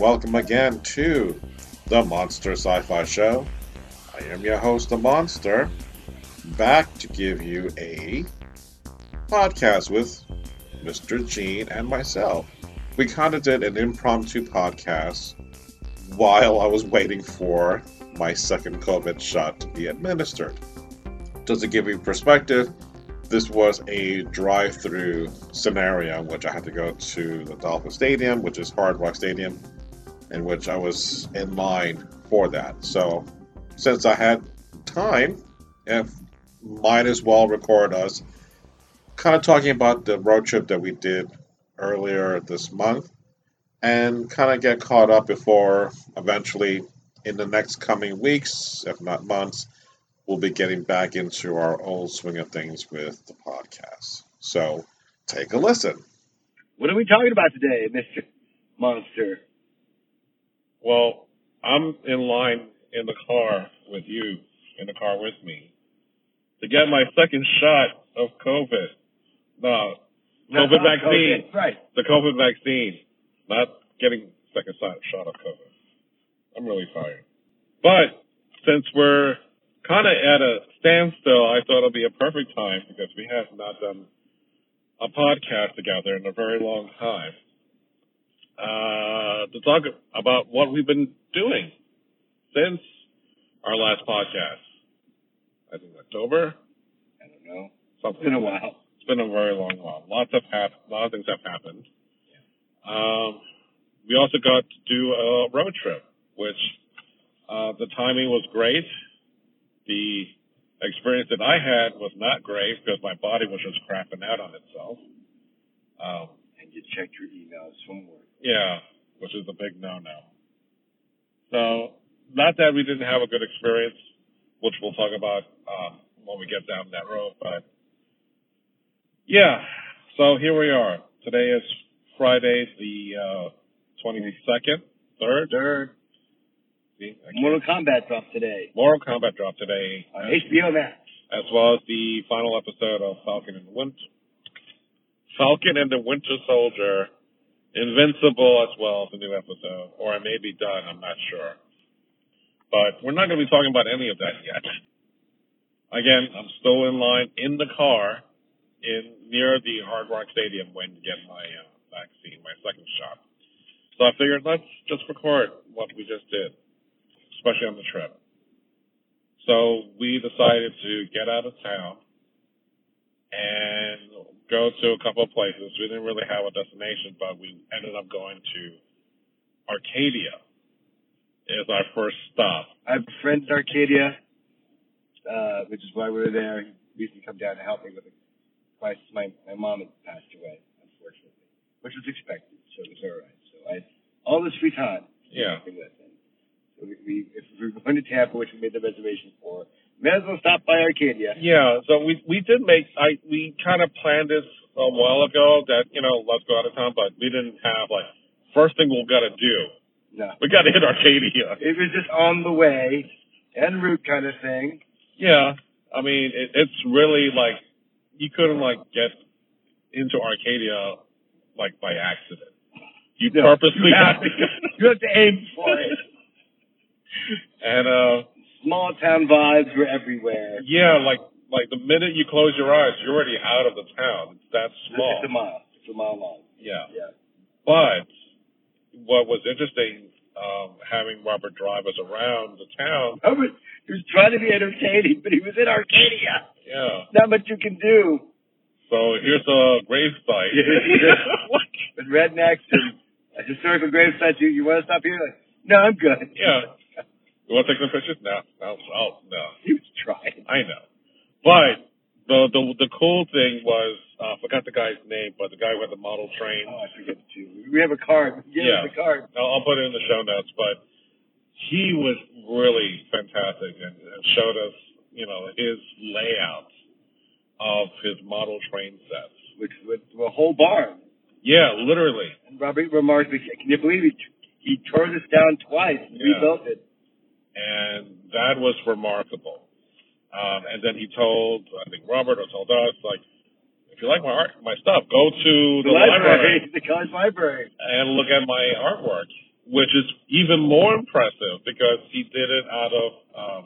Welcome again to the Monster Sci Fi Show. I am your host, The Monster, back to give you a podcast with Mr. Gene and myself. We kind of did an impromptu podcast while I was waiting for my second COVID shot to be administered. Just to give you perspective, this was a drive-through scenario in which I had to go to the Dolphin Stadium, which is Hard Rock Stadium, in which I was in line for that. So, since I had time, and might as well record us kind of talking about the road trip that we did earlier this month, and kind of get caught up before eventually, in the next coming weeks, if not months, we'll be getting back into our old swing of things with the podcast. So take a listen. What are we talking about today, Mr. Monster? Well, I'm in line in the car with you, in the car with me, to get my second shot of COVID. No, COVID vaccine. COVID, Right. The COVID vaccine. Not getting second shot shot of COVID. I'm really sorry. But since we're kind of at a standstill, I thought it'd be a perfect time because we have not done a podcast together in a very long time uh, to talk about what we've been doing since our last podcast. I think October. I don't know. Something It's been a while. It's been a very long while. Lots of hap- a lot of things have happened. Um, we also got to do a road trip, which uh, the timing was great. The experience that I had was not great because my body was just crapping out on itself. Um, you checked your emails from work. yeah, which is a big no-no. So, not that we didn't have a good experience, which we'll talk about um, when we get down that road, but yeah. So here we are. Today is Friday, the uh, 22nd, third. Third, See, Mortal Kombat dropped today Mortal Kombat dropped today, on as, HBO Max. as well as the final episode of Falcon and the Winter Falcon and the Winter Soldier, Invincible as well as the new episode, or it may be done. I'm not sure, but we're not going to be talking about any of that yet. Again, I'm still in line in the car in near the Hard Rock Stadium waiting to get my uh, vaccine, my second shot. So I figured let's just record what we just did, especially on the trip. So we decided to get out of town and go to a couple of places. We didn't really have a destination, but we ended up going to Arcadia. Is our first stop. I have a friend in Arcadia, uh, which is why we were there. He used to come down to help me with it. My, my, my mom had passed away, unfortunately, which was expected, so it was all right. So I had all this free time. Yeah. So we, we, if we were going to Tampa, which we made the reservation for, may as well stop by Arcadia. Yeah, so we we did make I we kind of planned this a while ago that you know let's go out of town, but we didn't have like first thing we got to do. No. We got to hit Arcadia. It was just on the way, en route kind of thing. Yeah, I mean it, it's really like you couldn't like get into Arcadia like by accident. You No, purposely you have to- you have to aim for it. and uh Small town vibes were everywhere. yeah, like like the minute you close your eyes, you're already out of the town. It's that small. It's a mile. It's a mile long. Yeah. Yeah. But what was interesting, um, having Robert drive us around the town, Robert, he was trying to be entertaining, but he was in Arcadia. yeah. Not much you can do So here's a grave site. with rednecks and a historical grave site. You, you want to stop here? Like, no, I'm good. yeah. You want to take some pictures? No. No. Oh, no. He was trying. I know. But the the the cool thing was uh, I forgot the guy's name, but the guy who had the model train. Oh, I forget too. We have a card. Give Yeah. the card. I'll, I'll put it in the show notes, but he was really fantastic and, and showed us, you know, his layout of his model train sets. Which with a whole barn. Yeah, literally. And Robert remarked, "Can you believe he he tore this down twice and Yeah. rebuilt it?" And that was remarkable. Um, and then he told, I think Robert or told us, like, if you like my art, my stuff, go to the, library. the college library. and look at my artwork, which is even more impressive because he did it out of um,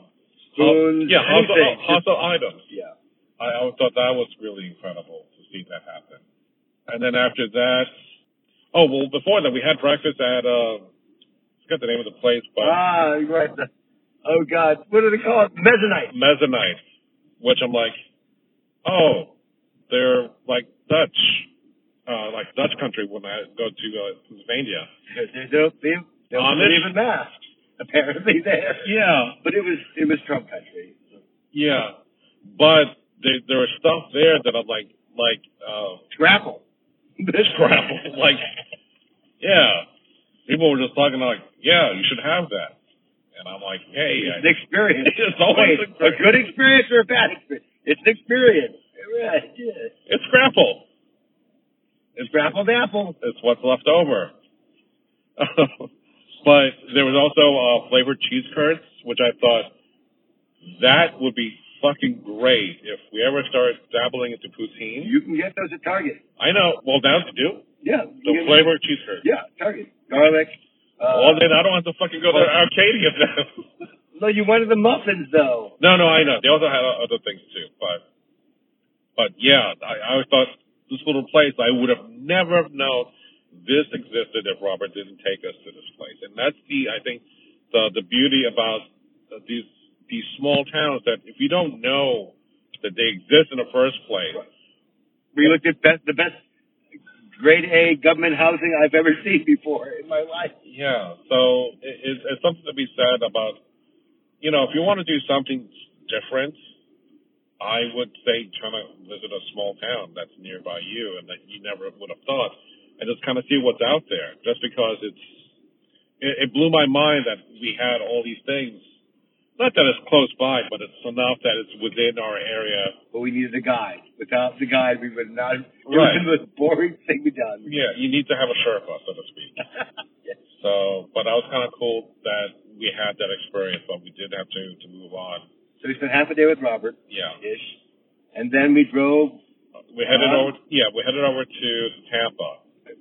Spoons, yeah, hustle, hustle items. Yeah. I, I thought that was really incredible to see that happen. And then after that, oh well, before that we had breakfast at uh, forgot the name of the place, but Ah, right. Oh God, what do they call it? Mezzanine. Mezzanite, which I'm like, oh, they're like Dutch, uh, like Dutch country when I go to uh, Pennsylvania. They don't they don't believe in masks. Apparently there. Yeah, But it was it was Trump country. yeah, but there there was stuff there that I'm like, like uh, Scrapple. scrabble, like, yeah. People were just talking like, yeah, you should have that, and I'm like, hey, It's an experience. It's always Wait, an a good experience or a bad experience? It's an experience. Right, yeah. it's grapple. It's grappled apple. It's what's left over. but there was also uh, flavored cheese curds, which I thought that would be fucking great if we ever start dabbling into poutine. You can get those at Target. I know. Well, now to do Yeah. the flavored cheese curds. Yeah, Target. Garlic. Uh, well, then I don't have to fucking go to Arcadia then. no, you wanted the muffins though. no, no, I know. They also had other things too, but but yeah, I, I thought this little place I would have never known this existed if Robert didn't take us to this place, and that's the I think the the beauty about these these small towns that if you don't know that they exist in the first place, We looked at best, the best grade A government housing I've ever seen before in my life. Yeah, so it, it's, it's something to be said about, you know, if you want to do something different, I would say try to visit a small town that's nearby you and that you never would have thought, and just kind of see what's out there. Just because it's, it, it blew my mind that we had all these things. Not that it's close by, but it's enough that it's within our area. But we needed a guide. Without the guide, we would not. It Right. was the boring thing we done. Yeah, you need to have a Sherpa, so to speak. yes. So, but that was kind of cool that we had that experience, but we did have to to move on. So we spent half a day with Robert Yeah. ish, and then we drove We headed Uh, over. Yeah, we headed over to Tampa,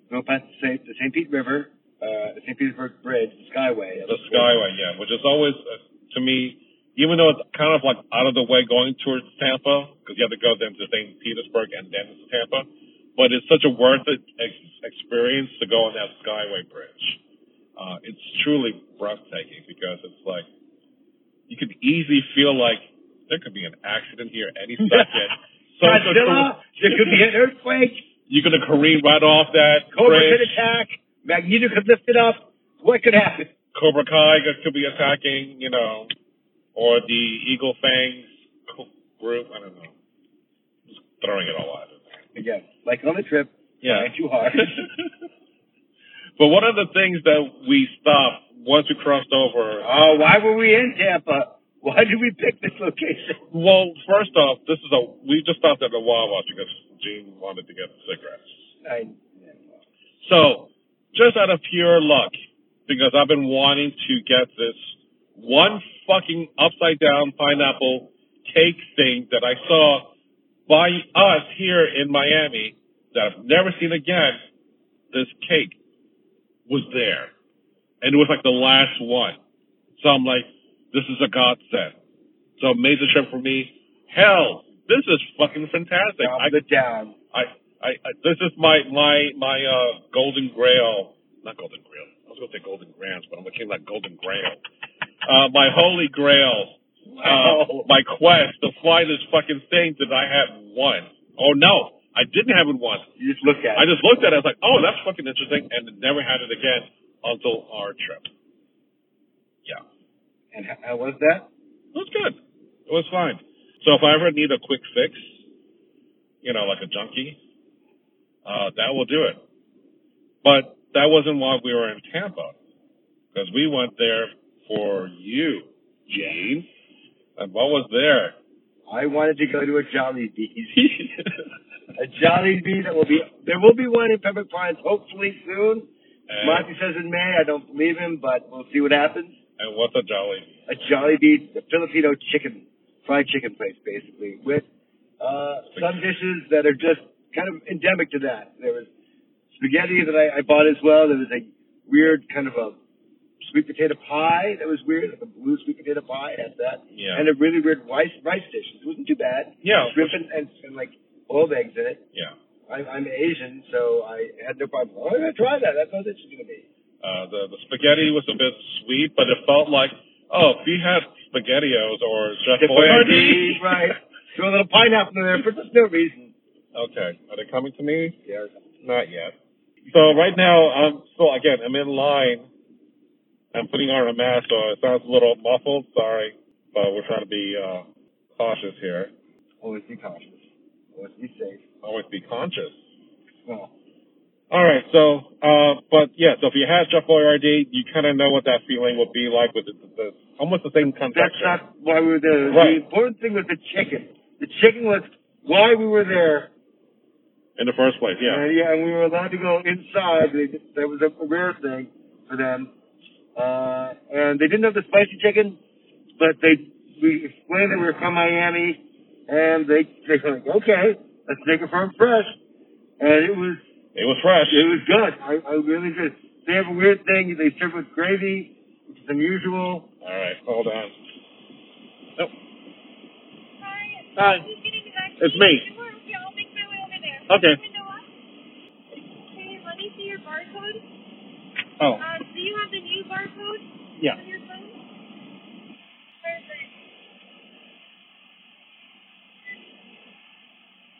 drove past the St. the St. Pete River, uh, the St. Petersburg Bridge, the Skyway. the Skyway. Yeah, which is always uh, to me, even though it's kind of like out of the way going towards Tampa because you have to go then to St. Petersburg and then to Tampa, but it's such a worth it ex- experience to go on that Skyway bridge. Uh, it's truly breathtaking because it's like you could easily feel like there could be an accident here any second. So Godzilla. There could be an earthquake. You're gonna careen right off that Cobra bridge. could attack. Magneto could lift it up. What could happen? Cobra Kai could be attacking, you know, or the Eagle Fangs group. I don't know. Just throwing it all out. There. Again, like on the trip, Yeah. trying too hard. but one of the things that we stopped once we crossed over. oh, why were we in Tampa? Why did we pick this location? Well, first off, this is a we just stopped at the Wawa because Gene wanted to get cigarettes. I, So, just out of pure luck, because I've been wanting to get this one fucking upside down pineapple cake thing that I saw by us here in Miami that I've never seen again. This cake was there. And it was like the last one. So I'm like, this is a godsend. So made trip for me. Hell, this is fucking fantastic. I, it down. I, I, I this is my my my uh golden grail, not golden grail. I was gonna say golden grants, but I'm looking like golden grail. Uh, my holy grail, uh, my quest to fly this fucking thing that I had won. Oh no, I didn't have it once. You just look at I just looked at it. I was like, oh, that's fucking interesting, and never had it again until our trip. Yeah, And how, how was that? it was good. It was fine. So if I ever need a quick fix, you know, like a junkie, uh, that will do it. But that wasn't why we were in Tampa, because we went there for you, Gene. And what was there? I wanted to go to a Jolly Jollibee's. a Jollibee that will be there will be one in Pembroke Pines hopefully soon. And, Monty says in May. I don't believe him, but we'll see what happens. and what's a jolly? A Jollibee, the Filipino chicken, fried chicken place, basically, with uh, some dishes that are just kind of endemic to that. There was spaghetti that I, I bought as well. There was a weird kind of a sweet potato pie that was weird, like a blue sweet potato pie. I had that. Yeah. And a really weird rice rice dish. It wasn't too bad. Yeah. Shrimp and, and, and like boiled eggs in it. Yeah. I, I'm Asian, so I had no problem. Oh, I'm gonna try that. That's how this is gonna be. Uh, the, the spaghetti was a bit sweet, but it felt like, oh, if we had SpaghettiOs or Chef Boyardee. right. Throw a little pineapple in there for just no reason. Okay. Are they coming to me? Yeah. Not yet. So right now, I'm so again, I'm in line. I'm putting on a mask, so it sounds a little muffled. Sorry, but we're trying to be uh, cautious here. Always be cautious. Always be safe. Always be conscious. Well, All right. So, uh, but yeah. So if you had Chef Boyardee, you kind of know what that feeling would be like with the, the, the almost the same that's context. not why we were there. Right. The important thing was the chicken. The chicken was why we were there. In the first place. Yeah. And yeah, and we were allowed to go inside. They, that was a rare thing for them. Uh, and they didn't have the spicy chicken, but they we explained that we were from Miami, and they they were like, okay, let's take it from fresh. And it was It was fresh. it was good. I, I really did. They have a weird thing. They serve with gravy, which is unusual. All right. Hold on. Nope. Hi. Hi. It's me. Okay. Okay, let me see your barcode. Oh. Um, do you have the new barcode Yeah. on your phone? Perfect.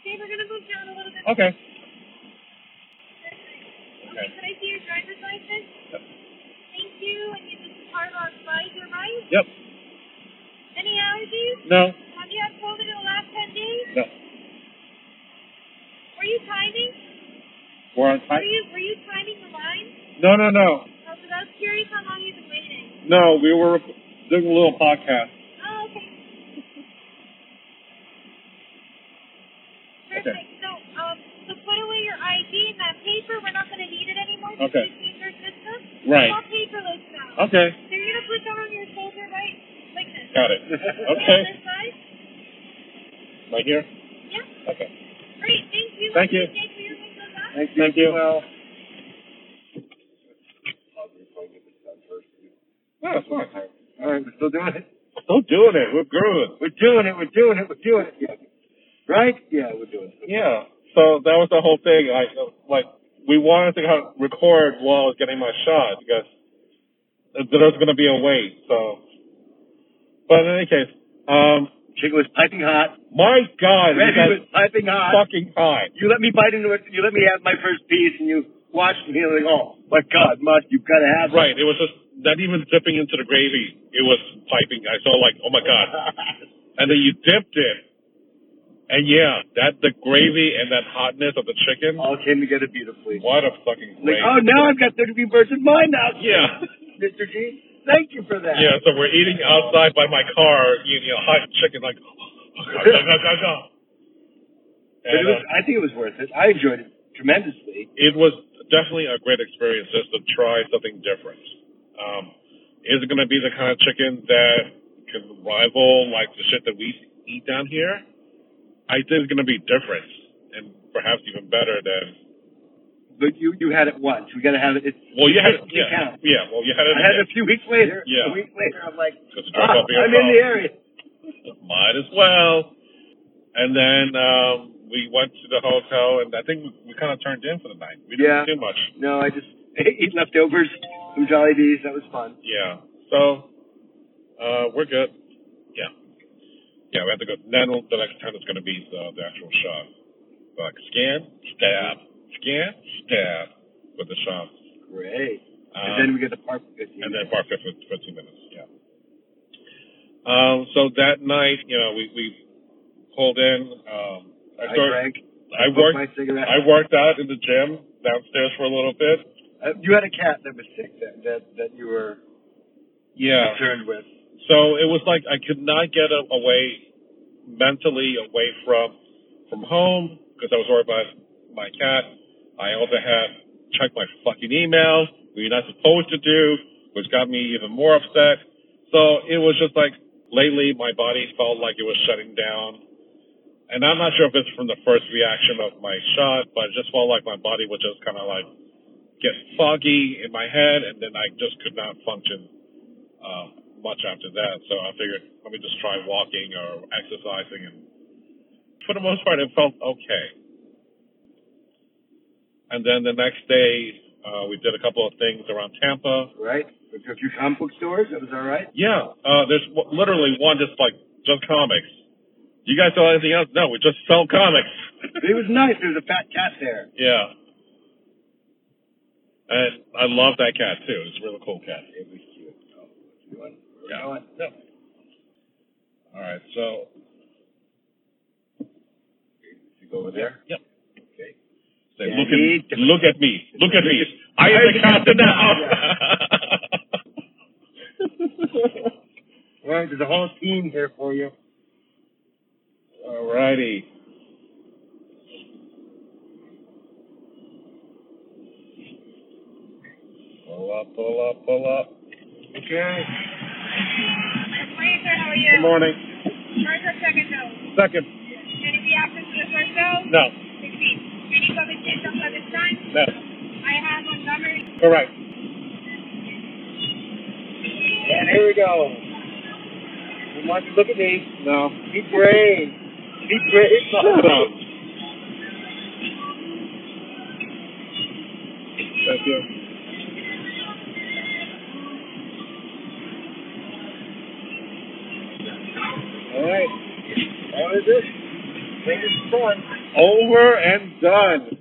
Okay, we're gonna move down a little bit. Okay. Okay, can I see your driver's license? Yep. Thank you. And you just park on Pfizer, right? Yep. Any allergies? No. Have you had COVID in the last 10 days? No. Were you timing? We're on Were you, were you timing the line? No, no, no. Oh, because I was curious how long you've been waiting. No, we were doing a little podcast. Oh, okay. Perfect. So, um, so put away your ID and that paper. We're not going to need it anymore. because Okay. we changed system. Right. It's all paperless now. Okay. So you're going to put that on your shoulder, right? Like this. Got it. On Okay. this side? Right here? Yeah. Okay. Thank you. Thank you. Thank you for your windows up. Thank you. Thank you. Well, No, that's fine. all right, we're still doing it. Still doing it. We're good. We're doing it. We're doing it. We're doing it. Yeah. Right? Yeah, we're doing it. Yeah. So that was the whole thing. I like we wanted to record while I was getting my shot because there was going to be a wait. So, but in any case, um, Chicken was piping hot. my God, Reggie was piping hot. fucking hot. You let me bite into it. You let me have my first piece, and you watched me like, oh my God, Mud, you've got to have it. Right. It was just not even dipping into the gravy. It was piping. I saw like, oh my God. And then you dipped it. And yeah, that the gravy and that hotness of the chicken. All came together beautifully. What a fucking Like, great. oh, now I've got 33 birds in mine now. Yeah. Mr. G, thank you for that. Yeah, so we're eating outside by my car, you know, hot chicken like But it and, was, uh, I think it was worth it. I enjoyed it tremendously. it was definitely a great experience just to try something different. Um, is it going to be the kind of chicken that can rival like the shit that we eat down here? I think it's going to be different and perhaps even better than. But you you had it once. We got to have it. It's, Well, you had it. Yeah, yeah. Well, you had it. I had it a few weeks later. Yeah. A week later, I'm like, ah, I'm in the area. Might as well. And then um, we went to the hotel, and I think we, we kind of turned in for the night. We didn't Yeah. do much. No, I just ate leftovers from Jolly Jollibee's. That was fun. Yeah. So uh, we're good. Yeah. Yeah, we have to go. Then the next time is going to be the, the actual shot. Like scan, stab, scan, stab with the shot. Great. Um, and then we get the park for 15 and then park for 15 minutes. Yeah. Um, so that night, you know, we, we pulled in. Um, I I drank. I Smoke worked. my cigarette. I worked out in the gym downstairs for a little bit. Uh, you had a cat that was sick that that, that you were Yeah. concerned with. So it was like I could not get a, away mentally away from from home because I was worried about my cat. I also had checked my fucking email, which you're not supposed to do, which got me even more upset. So it was just like lately my body felt like it was shutting down. And I'm not sure if it's from the first reaction of my shot, but it just felt like my body would just kind of like get foggy in my head, and then I just could not function uh, much after that. So I figured, let me just try walking or exercising, and for the most part, it felt okay. And then the next day, uh, we did a couple of things around Tampa. Right? A few comic book stores. That was all right. Yeah, uh, there's w- literally one just like just comics. You guys sell anything else? No, we just sell comics. It was nice. There was a fat cat there. yeah. And I love that cat too. It's a really cool cat. It was cute. Oh, you want- we're Yeah. going. Yep. All right, so You go over there. Yep. Okay. Say, Yeah, look he- at look at me, look at me. I am the captain now. All right. There's a whole team here for you. All righty. Pull up, pull up, pull up. Okay. Morning, sir. How are you? Good morning. First or second dose? Second. Any reaction to the first dose? No. 16. Any COVID symptoms at this time? No. I have Montgomery. Correct. And here we go. You want to look at me? No. Deep brain. Deep brain. No. Thank you. All right. How is it? It's fun. Over and done.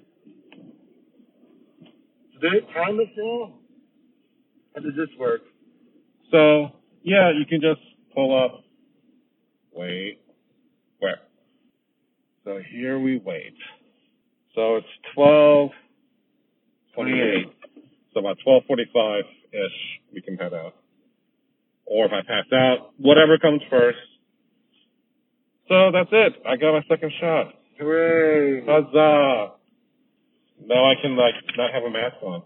Did time it now? How does this work? So yeah, you can just pull up. Wait, where? So here we wait. So it's twelve twenty-eight. So about twelve forty-five ish, we can head out. Or if I pass out, whatever comes first. So that's it. I got my second shot. Hooray. Huzzah! Now I can like not have a mask on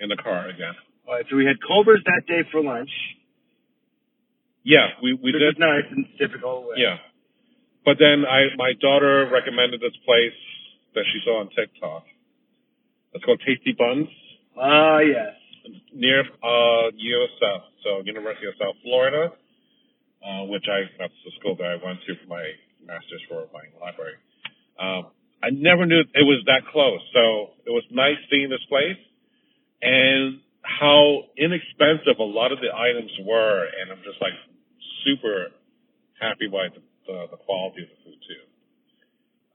in the car again. All right, so we had Culver's that day for lunch. Yeah, we we which did. was nice and typical way. Yeah. But then I my daughter recommended this place that she saw on TikTok. It's called Tasty Buns Ah, yes. near uh USF, so University of South Florida, uh, which I that's the school that I went to for my master's for my library. Um, I never knew it was that close, so it was nice seeing this place and how inexpensive a lot of the items were, and I'm just like super happy by the, the, the quality of the food too.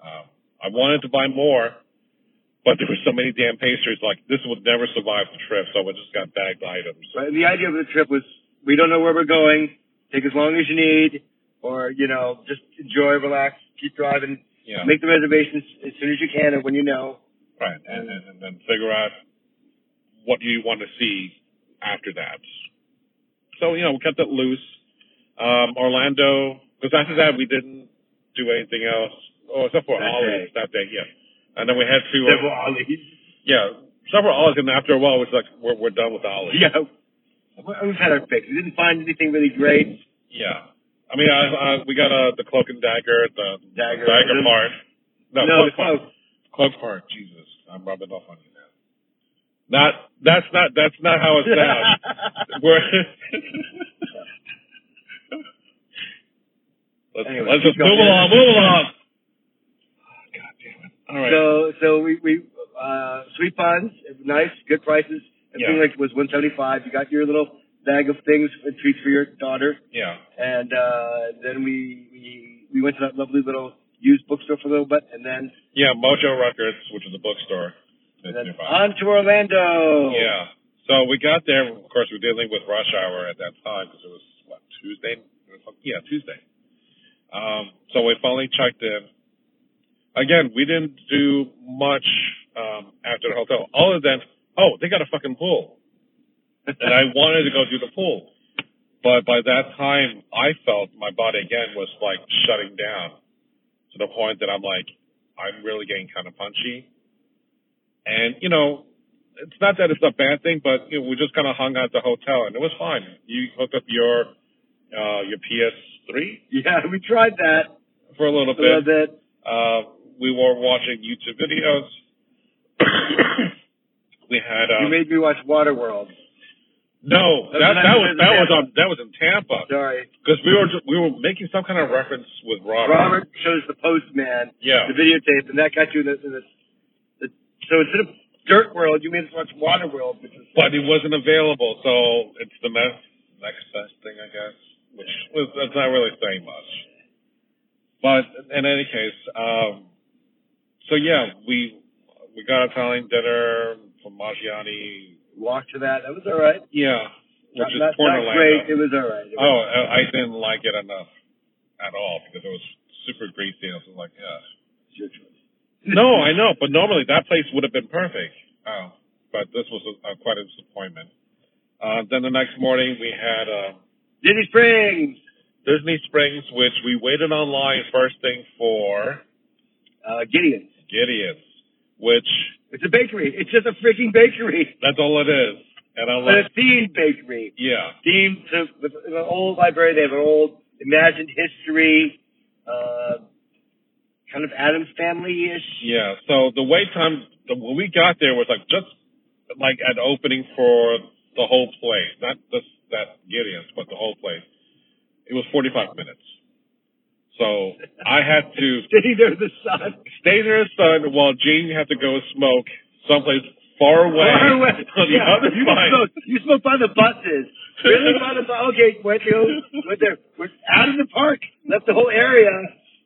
Um, I wanted to buy more, but there were so many damn pastries. Like this would never survive the trip, so I just got bagged items. But the idea of the trip was we don't know where we're going. Take as long as you need, or you know, just enjoy, relax, keep driving, Yeah, make the reservations as soon as you can, and when you know. right, and, and, and then figure out what you want to see after that. So you know, we kept it loose. Um, Orlando, because after that we didn't do anything else. Oh, except for That Ollie's day. that day, yeah. And then we had to, Several Ollies. yeah, several Ollie's, and after a while, it was like we're we're done with Ollie's. Yeah. We've had our fix. We didn't find anything really great. Yeah. I mean, I, I, we got uh, the cloak and dagger, the Dagger. dagger part. No, No, cloak part. cloak. Part. Jesus, I'm rubbing off on you now. Not. That's not. That's not how it sounds. We're. let's, Anyway, let's just move along. Move along. God damn it! All right. So, so we, we, uh, sweet buns, nice, good prices. Everything Yeah. like was 175. You got your little bag of things and treats for your daughter. yeah. And, uh, then we, we, we went to that lovely little used bookstore for a little bit and then, Yeah. Mojo Records, which is a bookstore. on to Orlando. Yeah. So we got there. Of course, we were dealing with rush hour at that time because it was what Tuesday. Yeah, Tuesday. Um, so we finally checked in. again, we didn't do much um, after the hotel, other than oh, they got a fucking pool, and I wanted to go do the pool, but by that time, I felt my body again was like shutting down to the point that I'm like, I'm really getting kind of punchy, and you know. It's not that it's a bad thing, but you know, we just kind of hung out at the hotel and it was fine. You hooked up your uh, your PS3 Yeah, we tried that for a little a little bit. bit. Uh, we were watching YouTube videos. we had you um, made me watch Waterworld. No That that was that was that was on that was in Tampa Sorry. because we were we were making some kind of reference with Robert. Robert shows the postman Yeah. the videotape, and that got you in the, in the, the so instead of Dirt World, you made us watch Waterworld, which is but it wasn't available, so it's the next next best thing, I guess. Which was that's not really saying much. But in any case, um, so yeah, we we got Italian dinner from Maggiani. Walk to that. That was all right. Yeah, which not, is not, not great. It was all right. Was- Oh, I I didn't like it enough at all because it was super greasy. I was like, yeah. it's your choice. No, I know, but normally that place would have been perfect. Oh, but this was a, a, quite a disappointment. Uh, then the next morning we had uh, Disney Springs, Disney Springs, which we waited online first thing for uh, Gideon's. Gideon's, which It's a bakery. It's just a freaking bakery, that's all it is. And I'm but like, a themed bakery. yeah, Themed to with an old library. They have an old imagined history, uh, kind of Addams Family ish. yeah. So the wait time the, when we got there was like just like an opening for the whole place, not just that Gideon's, but the whole place. It was 45 minutes. So I had to there in the sun. stay there in the sun while Gene had to go smoke someplace far away, Far away. Yeah, you side. Smoke, you smoke by the buses. Really by the bu- okay, went to went there. We're out of the park. Left the whole area.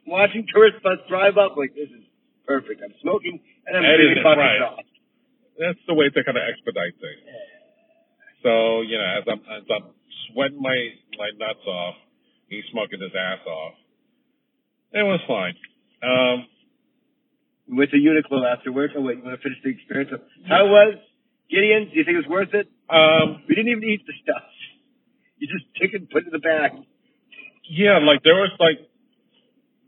Watching tourist bus drive up. Like this is perfect. I'm smoking and I'm drinking is right. sauce. That's the way to kind of expedite things. So you know, as I'm as I'm sweating my my nuts off, he's smoking his ass off. It was fine. Um, We went to Uniqlo afterwards. Oh wait, you want to finish the experience? How was Gideon? Do you think it was worth it? um, We didn't even eat the stuff. You just took it and put it in the bag. yeah, like there was like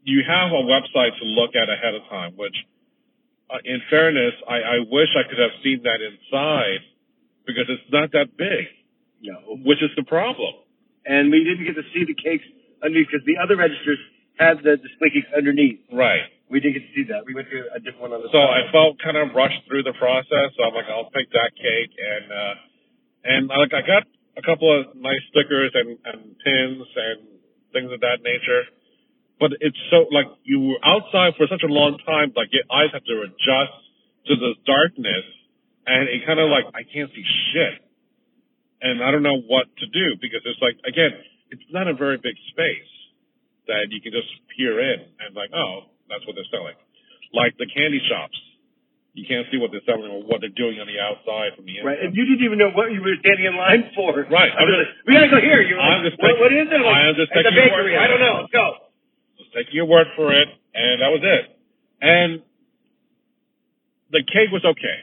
you have a website to look at ahead of time, which, uh, in fairness, I, I wish I could have seen that inside because it's not that big, No. which is the problem. And we didn't get to see the cakes underneath because the other registers had the display cakes underneath. Right. We didn't get to see that. We went to a different one on the So side. I felt kind of rushed through the process. So I'm like, I'll pick that cake, and uh, and I like I got a couple of nice stickers and, and pins and things of that nature. But it's so like you were outside for such a long time, like your eyes have to adjust to the darkness, and it kind of like I can't see shit, and I don't know what to do because it's like again, it's not a very big space that you can just peer in and like, oh, that's what they're selling. Like the candy shops, you can't see what they're selling or what they're doing on the outside from the inside. Right, and you didn't even know what you were standing in line for. Right. I was like, we gotta go here. You're I'm like, just what, taking- what is it? Like, I am just "It's a taking your word bakery. I don't it." know. Let's go. Just taking your word for it, and that was it. And the cake was okay.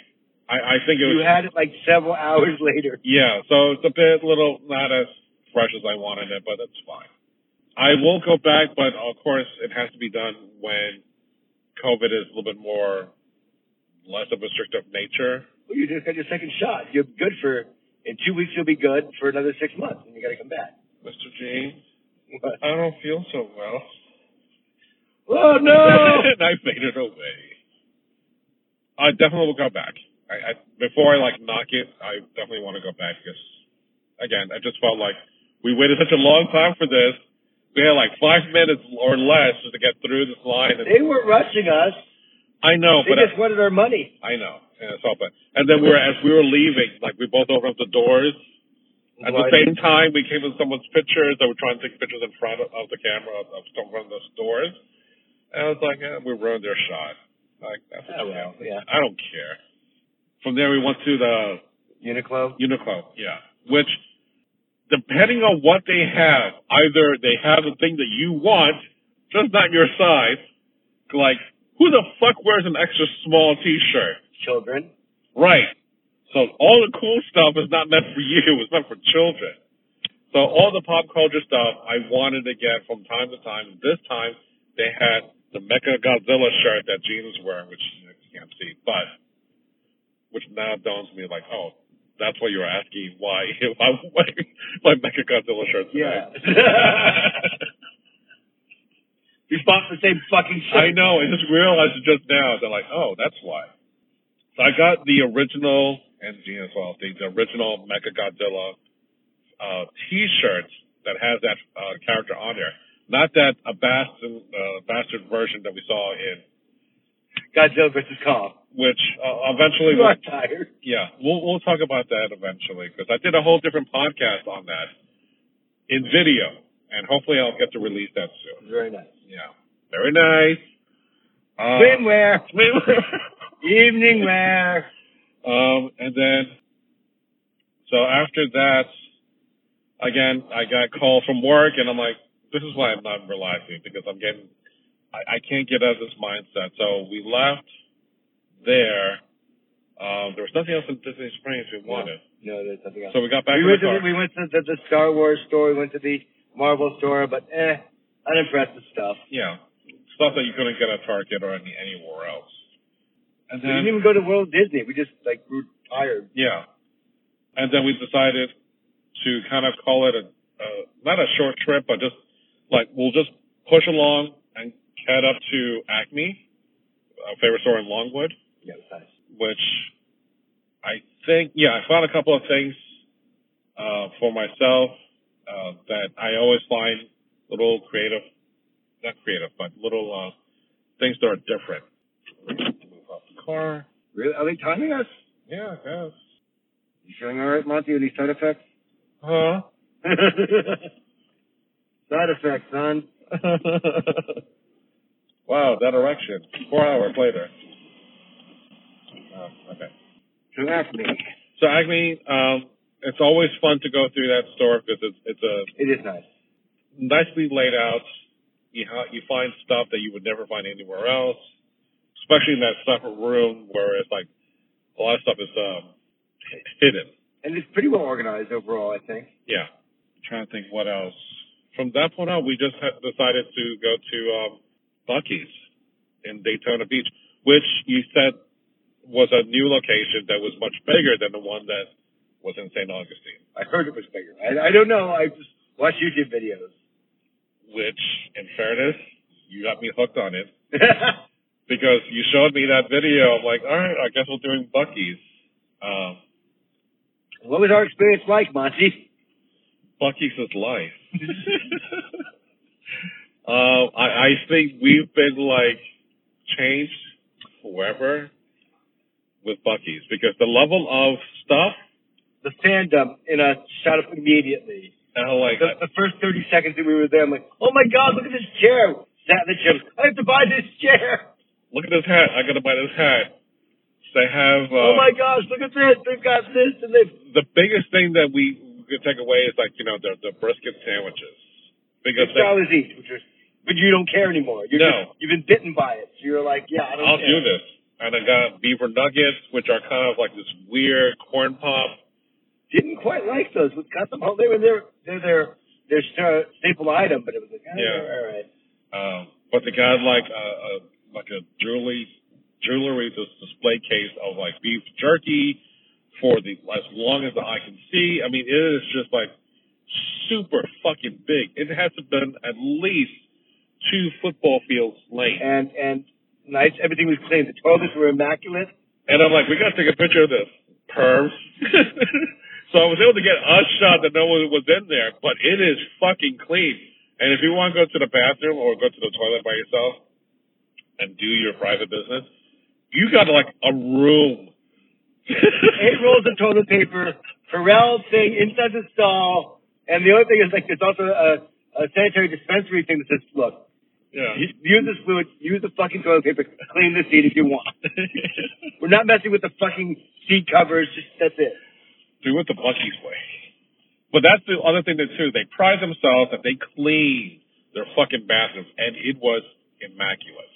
I, I think it was. You had it like several hours later. Yeah, so it's a bit little not as fresh as I wanted it, but that's fine. I will go back, but of course it has to be done when COVID is a little bit more less of a restrictive nature. Well, you just got your second shot. You're good for in two weeks. You'll be good for another six months, and you got to come back. Mr. G, What? I don't feel so well. Oh no! and I faded away. I definitely will go back. I, I before I like knock it, I definitely want to go back because again, I just felt like we waited such a long time for this. We had like five minutes or less to get through this line. And They weren't rushing us. I know, They but just wanted our money. I know. Yeah, it's all bad. And then we were as we were leaving, like we both opened up the doors. At the same time, we came with someone's pictures. They were trying to take pictures in front of, of the camera of, of some of those doors. And I was like, yeah, we ruined their shot. Like that's Oh, well, yeah. I don't care. From there, we went to the Uniqlo. Uniqlo, yeah. Which, depending on what they have, either they have the thing that you want, just not your size. Like Who the fuck wears an extra small T-shirt? Children. Right. So all the cool stuff is not meant for you. It's meant for children. So all the pop culture stuff I wanted to get from time to time. This time they had the Mecha Godzilla shirt that Gene was wearing, which you can't see, but which now dawns me like, oh, that's why you're asking why I'm wearing my Mecha Godzilla shirt. Yeah. we bought the same fucking shirt. I know. I just realized it just now. They're like, oh, that's why. So I got the original and Gene as well. The, the original Mecha Godzilla uh, T-shirt that has that uh, character on there. Not that a bastard, uh, bastard version that we saw in, Godzilla versus Kong. which uh, eventually, You we'll, are tired. yeah, we'll we'll talk about that eventually because I did a whole different podcast on that in video, and hopefully I'll get to release that soon. Very nice. Yeah, very nice. Uh, Swimwear. swimwear. Evening wear. Um, and then, so after that, again, I got a call from work and I'm like, this is why I'm not relaxing because I'm getting, I, I can't get out of this mindset. So we left there. Um, there was nothing else in Disney Springs we wanted. No, there's nothing else. So we got back we went to the, we went to the, the Star Wars store. We went to the Marvel store, but eh, unimpressed with stuff. yeah. Stuff that you couldn't get at Target or any, anywhere else. And We didn't even go to World Disney. We just like grew tired. Yeah. And then we decided to kind of call it a, uh, not a short trip, but just like we'll just push along head up to Acme, a favorite store in Longwood, Yeah, nice. which I think, yeah, I found a couple of things, uh, for myself, uh, that I always find little creative, not creative, but little, uh, things that are different. Move off the car. Really? Are they timing us? Yeah, I guess. You feeling all right, Monty? Any side effects? Huh? side effects, son. wow, that erection. Four hours later. Oh, okay. To Acme. So Acme, um, it's always fun to go through that store because it's it's a It is nice. nicely laid out. You ha- you find stuff that you would never find anywhere else, especially in that separate room where it's like a lot of stuff is um, hidden. And it's pretty well organized overall, I think. Yeah. I'm trying to think what else. From that point on, we just ha- decided to go to um, Buc-ee's in Daytona Beach, which you said was a new location that was much bigger than the one that was in St. Augustine. I heard it was bigger. I, I don't know. I just watch YouTube videos. Which, in fairness, you got me hooked on it because you showed me that video. I'm like, all right, I guess we're doing Buc-ee's. Um, what was our experience like, Monty? Buc-ee's is life. uh, I, I think we've been like changed forever with Buc-ee's because the level of stuff The fandom in us shot up immediately. and like The, the first 30 seconds that we were there, I'm like, oh my god, look at this chair. Sat in the gym. I have to buy this chair. look at this hat. I gotta buy this hat. They have uh, oh my gosh, look at this. They've got this and they've. the biggest thing that we could take away is like you know the the brisket sandwiches because dollars each, which is, but you don't care anymore. You're No. just, you've been bitten by it. So you're like, yeah, I don't I'll care. do this. And I got beaver nuggets, which are kind of like this weird corn pop. Didn't quite like those. We got them home. They were their, they're their, their sta- staple item, but it was like, oh, Yeah. all right. Um, but they got like a, a like a jewelry jewelry dis- display case of like beef jerky for the as long as the eye can see. I mean, it is just like super fucking big. It has to been at least two football fields length. And, and nice. Everything was clean. The toilets were immaculate. And I'm like, we gotta take a picture of this, pervs. so I was able to get a shot that no one was in there, but it is fucking clean. And if you want to go to the bathroom or go to the toilet by yourself and do your private business, you got like a room. Eight rolls of toilet paper, Pharrell thing inside the stall, and the other thing is like there's also a, a sanitary dispensary thing that says, look, yeah. use this fluid, use the fucking toilet paper, clean the seat if you want. We're not messing with the fucking seat covers. Just that's it. do it the Buc-ee's way. But that's the other thing that too. They pride themselves that they clean their fucking bathrooms, and it was immaculate.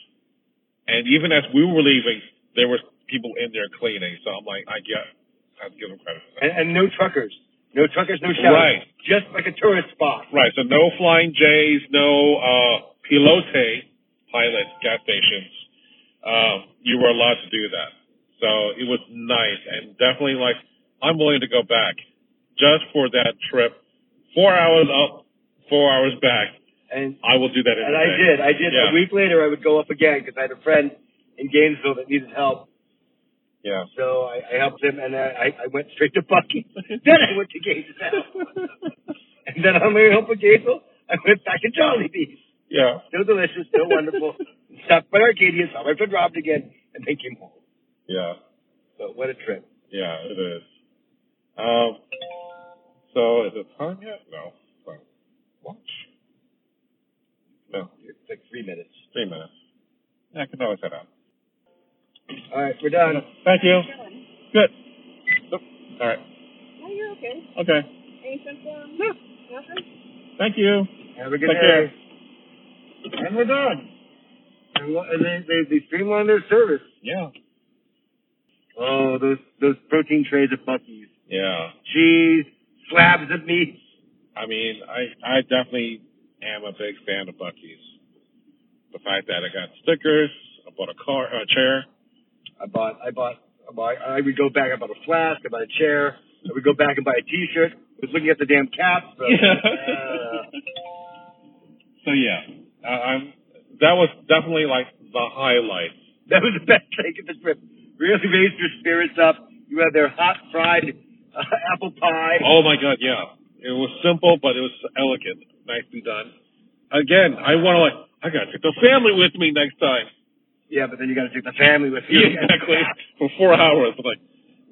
And even as we were leaving, there were people in there cleaning. So I'm like, I get, I have to give them credit for that. And, and no truckers. No truckers, no shouting. Right. Just like a tourist spot. Right. So no flying J's, no uh, pilote pilot gas stations. Um, you were allowed to do that. So it was nice and definitely like I'm willing to go back just for that trip. Four hours up, four hours back. And I will do that. In and a I day. did. I did. Yeah. A week later, I would go up again because I had a friend in Gainesville that needed help. Yeah. So I, I helped him, and I, I went straight to Buc-ee. then I went to Gainesville. and then on my home from Gainesville, I went back to Jollibee's. Yeah. Still delicious, still wonderful. Stopped by Arcadia, saw my friend Robin again, and then came home. Yeah. So what a trip. Yeah. It is. Um. So is it time yet? No. Fine. Watch. No. It's like three minutes. Three minutes. Yeah, I can always head out. All right, we're done. Thank you. Good. Oh, all right. Oh, you're okay. Okay. Any symptoms? Um, no. Nothing? Thank you. Have a good Take day. care. And we're done. And, and they, they, they streamlined their service. Yeah. Oh, those those protein trays at Buc-ee's. Yeah. Cheese, slabs of meat. I mean, I I definitely am a big fan of Buc-ee's. The fact that I got stickers, I bought a car, a chair. I bought, I bought, I, bought, I would go back, I bought a flask, I bought a chair, I would go back and buy a t-shirt. I was looking at the damn caps. But, uh, So yeah, uh, I'm. That was definitely like the highlight. that was the best thing of the trip. Really raised your spirits up. You had their hot fried uh, apple pie. Oh my god, yeah. It was simple, but it was elegant. Nicely done. Again, I want to like. I gotta take the family with me next time. Yeah, but then you got to take the family with you. Yeah, exactly. For four hours. I'm like,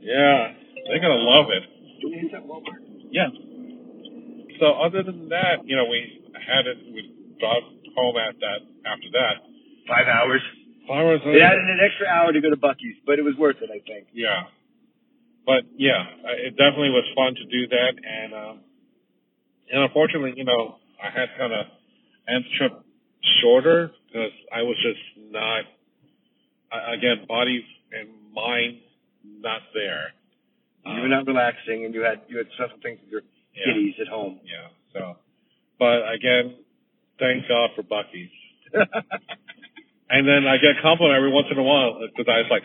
yeah, they're gonna love it. Yeah. So other than that, you know, we had it. We drove home at that. After that, Five hours. five hours. It added an extra hour to go to Buc-ee's, but it was worth it, I think. Yeah. But yeah, it definitely was fun to do that, and um, and unfortunately, you know, I had kind of end the trip shorter because I was just not. Again, body and mind not there. You were not relaxing, and you had you had special things with your Yeah. kitties at home. Yeah. So, but again, thank God for Buc-ee's. And then I get a compliment every once in a while because I was like,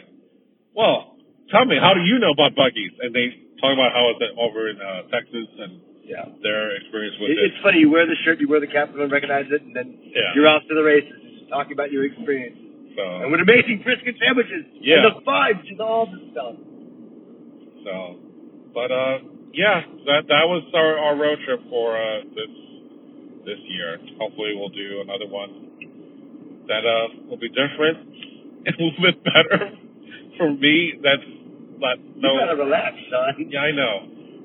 "Well, tell me, how do you know about Buc-ee's?" And they talk about how it's over in uh, Texas and yeah. their experience with It, it. it's funny. You wear the shirt, you wear the cap, no one recognizes it, and then Yeah. you're off to the races, talking about your experience. So, And with amazing brisket sandwiches. Yeah. And the fives and all the stuff. so, but uh, yeah, that that was our, our road trip for uh, this this year. Hopefully, we'll do another one that uh will be different and a little bit better for me. That's not no. You gotta relax, son. Yeah, I know.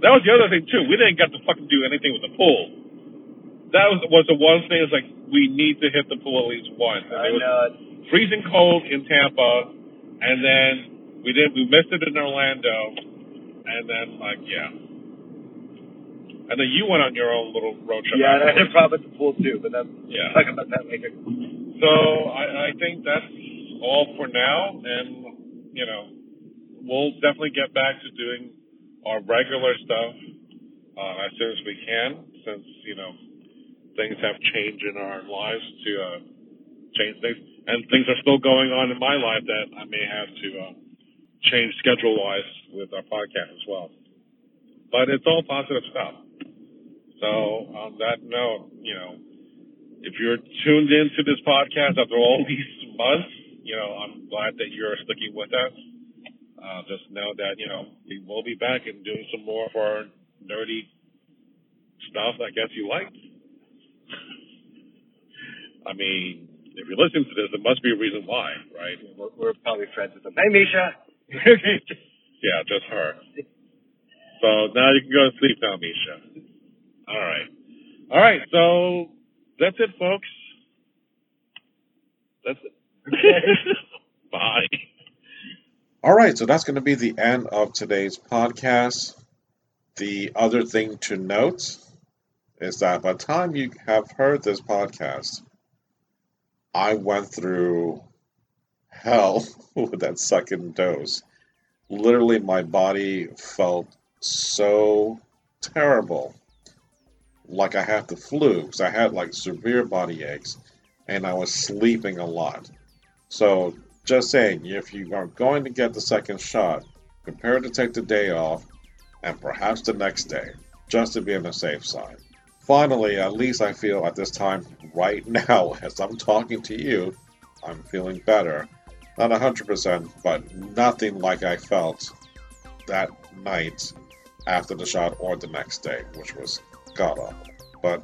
That was the other thing too. We didn't get to fucking do anything with the pool. That was was the one thing. Is like we need to hit the pool at least once. And I it was know. Freezing cold in Tampa, and then we did we missed it in Orlando, and then like yeah, and then you went on your own little road trip. Yeah, and I had a afterwards. problem with the pool too, but that's, Yeah. talk about that later. So I, I think that's all for now, and you know, we'll definitely get back to doing our regular stuff uh, as soon as we can, since you know things have changed in our lives to uh, change things, and things are still going on in my life that I may have to uh, change schedule wise with our podcast as well. But it's all positive stuff. So on that note, you know, if you're tuned into this podcast after all these months, you know, I'm glad that you're sticking with us. Uh, just know that, you know, we will be back and doing some more of our nerdy stuff I guess you liked. I mean, if you're listening to this, there must be a reason why, right? We're, we're probably friends with them. Hey, Misha. Yeah, just her. So now you can go to sleep now, Misha. All right. All right, so that's it, folks. That's it. Bye. All right, so that's going to be the end of today's podcast. The other thing to note is that by the time you have heard this podcast, I went through hell with that second dose. Literally, my body felt so terrible. Like I had the flu because I had like severe body aches and I was sleeping a lot. So, just saying, if you are going to get the second shot, prepare to take the day off and perhaps the next day, just to be on the safe side. Finally, at least I feel at this time right now, as I'm talking to you, I'm feeling better. Not 100%, but nothing like I felt that night after the shot or the next day, which was god awful. But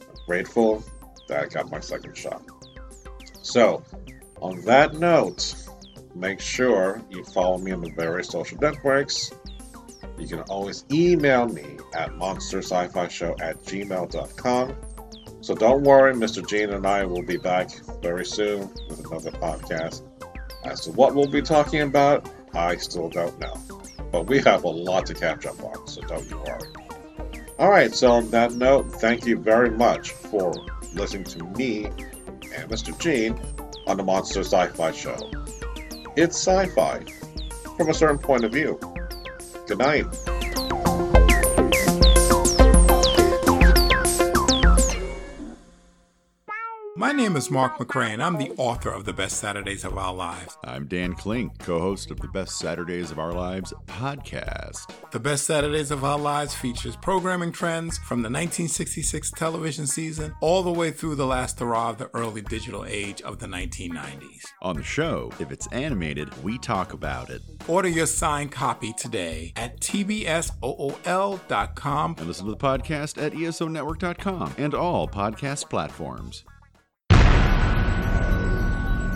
I'm grateful that I got my second shot. So, on that note, make sure you follow me on the various social networks. You can always email me at monstersci-fi-show at gmail.com. So don't worry, Mr. Gene and I will be back very soon with another podcast. As to what we'll be talking about, I still don't know. But we have a lot to catch up on, so don't you worry. Alright, so on that note, thank you very much for listening to me and Mr. Gene on the Monster Sci Fi Show. It's sci fi from a certain point of view. Good night. My name is Mark McCray. I'm the author of The Best Saturdays of Our Lives. I'm Dan Klink, co host of the Best Saturdays of Our Lives podcast. The Best Saturdays of Our Lives features programming trends from the 1966 television season all the way through the last hurrah of the early digital age of the 1990s. On the show, if it's animated, we talk about it. Order your signed copy today at tbsool.com and listen to the podcast at esonetwork.com and all podcast platforms.